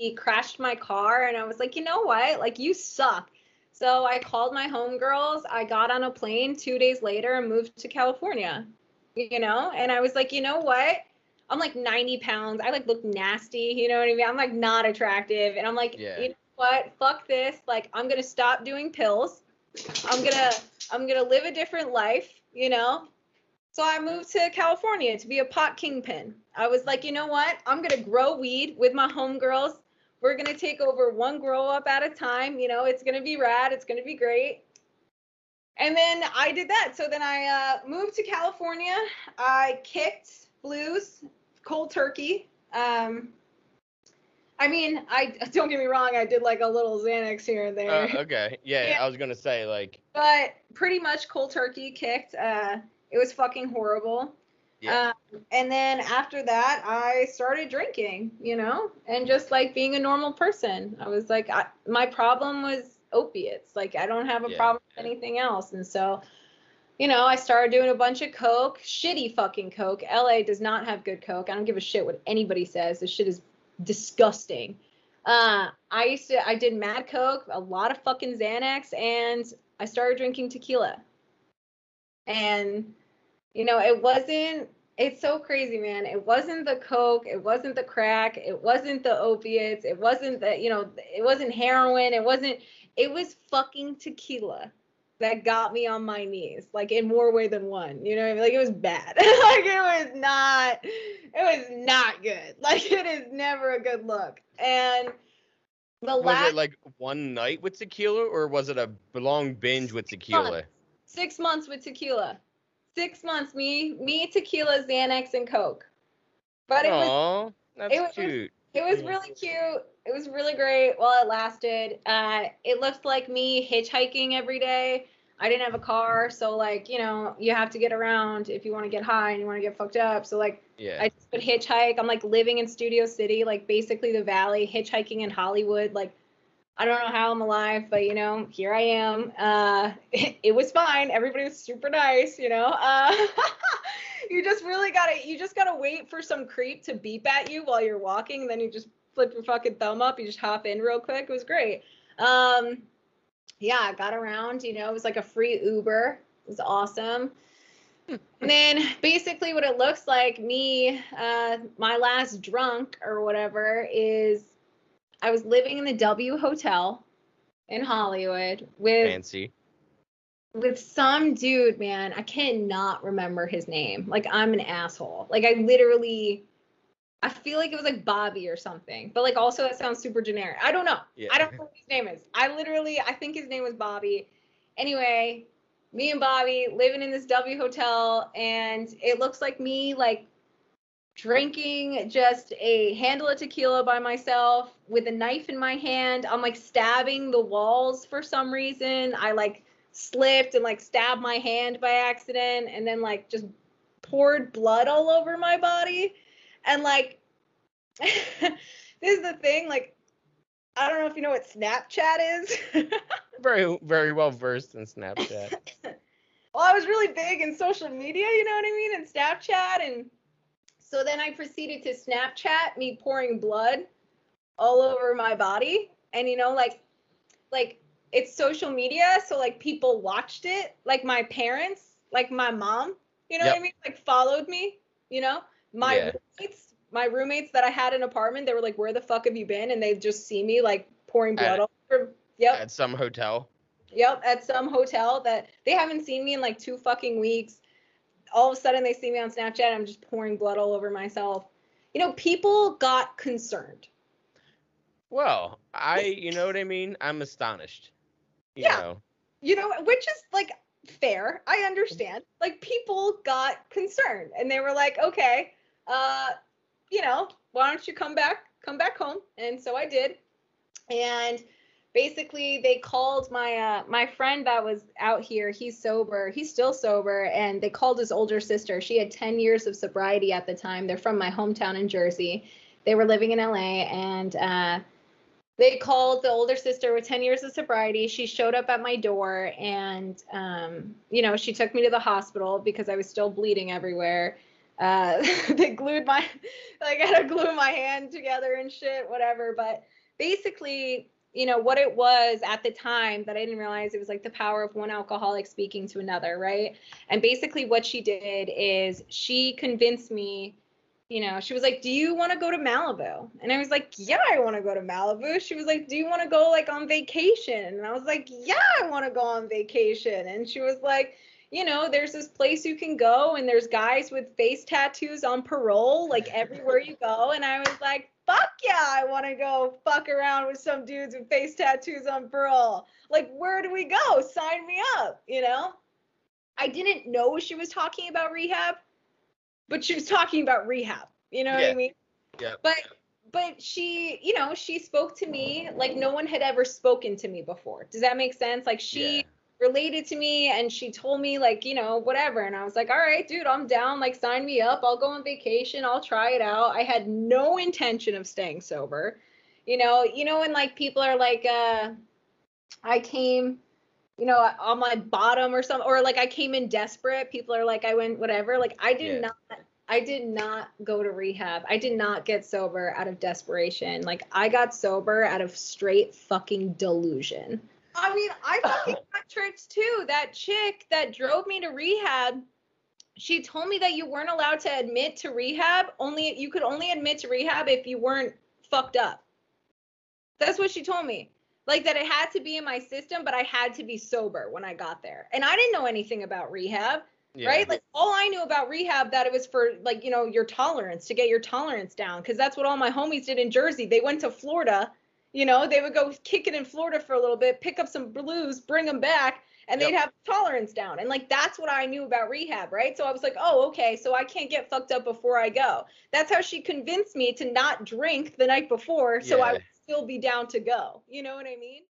he crashed my car and I was like, you know what? Like you suck. So I called my homegirls. I got on a plane two days later and moved to California. You know, and I was like, you know what? I'm like 90 pounds. I like look nasty. You know what I mean? I'm like not attractive. And I'm like, Yeah. you know what? Fuck this. Like I'm gonna stop doing pills. I'm gonna I'm gonna live a different life. You know. So I moved to California to be a pot kingpin. I was like, you know what? I'm gonna grow weed with my homegirls. We're gonna take over one grow op at a time. You know, it's gonna be rad. It's gonna be great. And then I did that. So then I uh, moved to California. I kicked blues, cold turkey. Um, I mean, I don't get me wrong. I did like a little Xanax here and there, Uh, okay. Yeah, Yeah. I was gonna say like but pretty much cold turkey kicked. Uh, it was fucking horrible. Yeah. Um, and then after that, I started drinking, you know, and just like being a normal person. I was like, I, my problem was opiates. Like, I don't have a Yeah, problem with anything else. And so, you know, I started doing a bunch of coke, shitty fucking coke. LA does not have good coke. I don't give a shit what anybody says. This shit is disgusting. Uh, I used to, I did mad coke, a lot of fucking Xanax, and I started drinking tequila. And, you know, it wasn't, it's so crazy, man. It wasn't the coke, it wasn't the crack, it wasn't the opiates, it wasn't the, you know, it wasn't heroin, it wasn't, it was fucking tequila that got me on my knees, like in more way than one. You know what I mean? Like it was bad. like it was not, it was not good. Like it is never a good look. And the was last it like one night with tequila or was it a long binge with tequila? six months with tequila. Six months, me, me, tequila, Xanax, and Coke. But it was that's it was- cute. It was really cute. It was really great while it lasted. Uh, it looked like me hitchhiking every day. I didn't have a car, so like you know, you have to get around if you want to get high and you want to get fucked up. So like Yeah. I just would hitchhike. I'm like living in Studio City, like basically the valley, hitchhiking in Hollywood. Like I don't know how I'm alive, but you know, here I am. Uh, it, was fine. Everybody was super nice, you know. Uh, you just really gotta, you just gotta wait for some creep to beep at you while you're walking, and then you just flip your fucking thumb up. You just hop in real quick. It was great. Um, yeah, I got around. You know, it was like a free Uber. It was awesome. And then basically what it looks like me, uh, my last drunk or whatever is I was living in the W Hotel in Hollywood with Fancy. with some dude, man. I cannot remember his name. Like I'm an asshole. Like I literally I feel like it was like Bobby or something. But like also that sounds super generic. I don't know. Yeah. I don't know what his name is. I literally I think his name was Bobby. Anyway, me and Bobby living in this W hotel and it looks like me like drinking just a handle of tequila by myself with a knife in my hand. I'm like stabbing the walls for some reason. I like slipped and like stabbed my hand by accident and then like just poured blood all over my body. And like this is the thing, like I don't know if you know what Snapchat is. Very very well versed in Snapchat. well, I was really big in social media, you know what I mean, and Snapchat, and so then I proceeded to Snapchat me pouring blood all over my body, and you know, like, like it's social media, so like people watched it, like my parents, like my mom, you know what I mean, like followed me, you know, my Yeah. roommates, my roommates that I had in an apartment, they were like, "Where the fuck have you been?" And they just see me like pouring At- blood all over. Yep. At some hotel. Yep, at some hotel that they haven't seen me in like two fucking weeks. All of a sudden they see me on Snapchat and I'm just pouring blood all over myself. You know, people got concerned. Well, I you know what I mean? I'm astonished. You Yeah. know. You know, which is like fair. I understand. Like people got concerned and they were like, "Okay, uh, you know, why don't you come back come back home?" And so I did. And basically they called my uh my friend that was out here he's sober he's still sober and they called his older sister. She had 10 years of sobriety at the time. They're from my hometown in jersey. They were living in la and uh they called the older sister with 10 years of sobriety. She showed up at my door and um you know she took me to the hospital because i was still bleeding everywhere. Uh, they glued my, like I had to glue my hand together and shit, whatever. But basically, you know, what it was at the time that I didn't realize it was like the power of one alcoholic speaking to another, right? And basically, what she did is she convinced me you know, she was like, "Do you want to go to Malibu?" And I was like, "Yeah, I want to go to Malibu." She was like, "Do you want to go like on vacation?" And I was like, "Yeah, I want to go on vacation." And she was like, "You know, there's this place you can go and there's guys with face tattoos on parole like everywhere you go." And I was like, "Fuck yeah, I want to go fuck around with some dudes with face tattoos on parole. Like, where do we go? Sign me up, you know?" I didn't know she was talking about rehab but she was talking about rehab. You know Yeah. what I mean? Yeah. But but she, you know, she spoke to me like no one had ever spoken to me before. Does that make sense? Like she Yeah. Related to me and she told me like, you know, whatever. And I was like, all right, dude, I'm down. Like sign me up. I'll go on vacation. I'll try it out. I had no intention of staying sober. You know, you know when like people are like, uh, I came, you know, on my bottom or something, or like I came in desperate. People are like, I went whatever. Like I did Yeah. not I did not go to rehab. I did not get sober out of desperation. Like I got sober out of straight fucking delusion. I mean, I fucking got tricked too. That chick that drove me to rehab, she told me that you weren't allowed to admit to rehab. Only you could only admit to rehab if you weren't fucked up. That's what she told me. Like that it had to be in my system, but I had to be sober when I got there. And I didn't know anything about rehab Yeah. right? Like all I knew about rehab that it was for like you know your tolerance to get your tolerance down because that's what all my homies did in Jersey. They went to Florida, you know, they would go kick it in Florida for a little bit, pick up some blues, bring them back, and they'd Yep. have tolerance down. And like that's what I knew about rehab, right? So I was like, oh, okay, so I can't get fucked up before I go. That's how she convinced me to not drink the night before, so I would still be down to go. You know what I mean?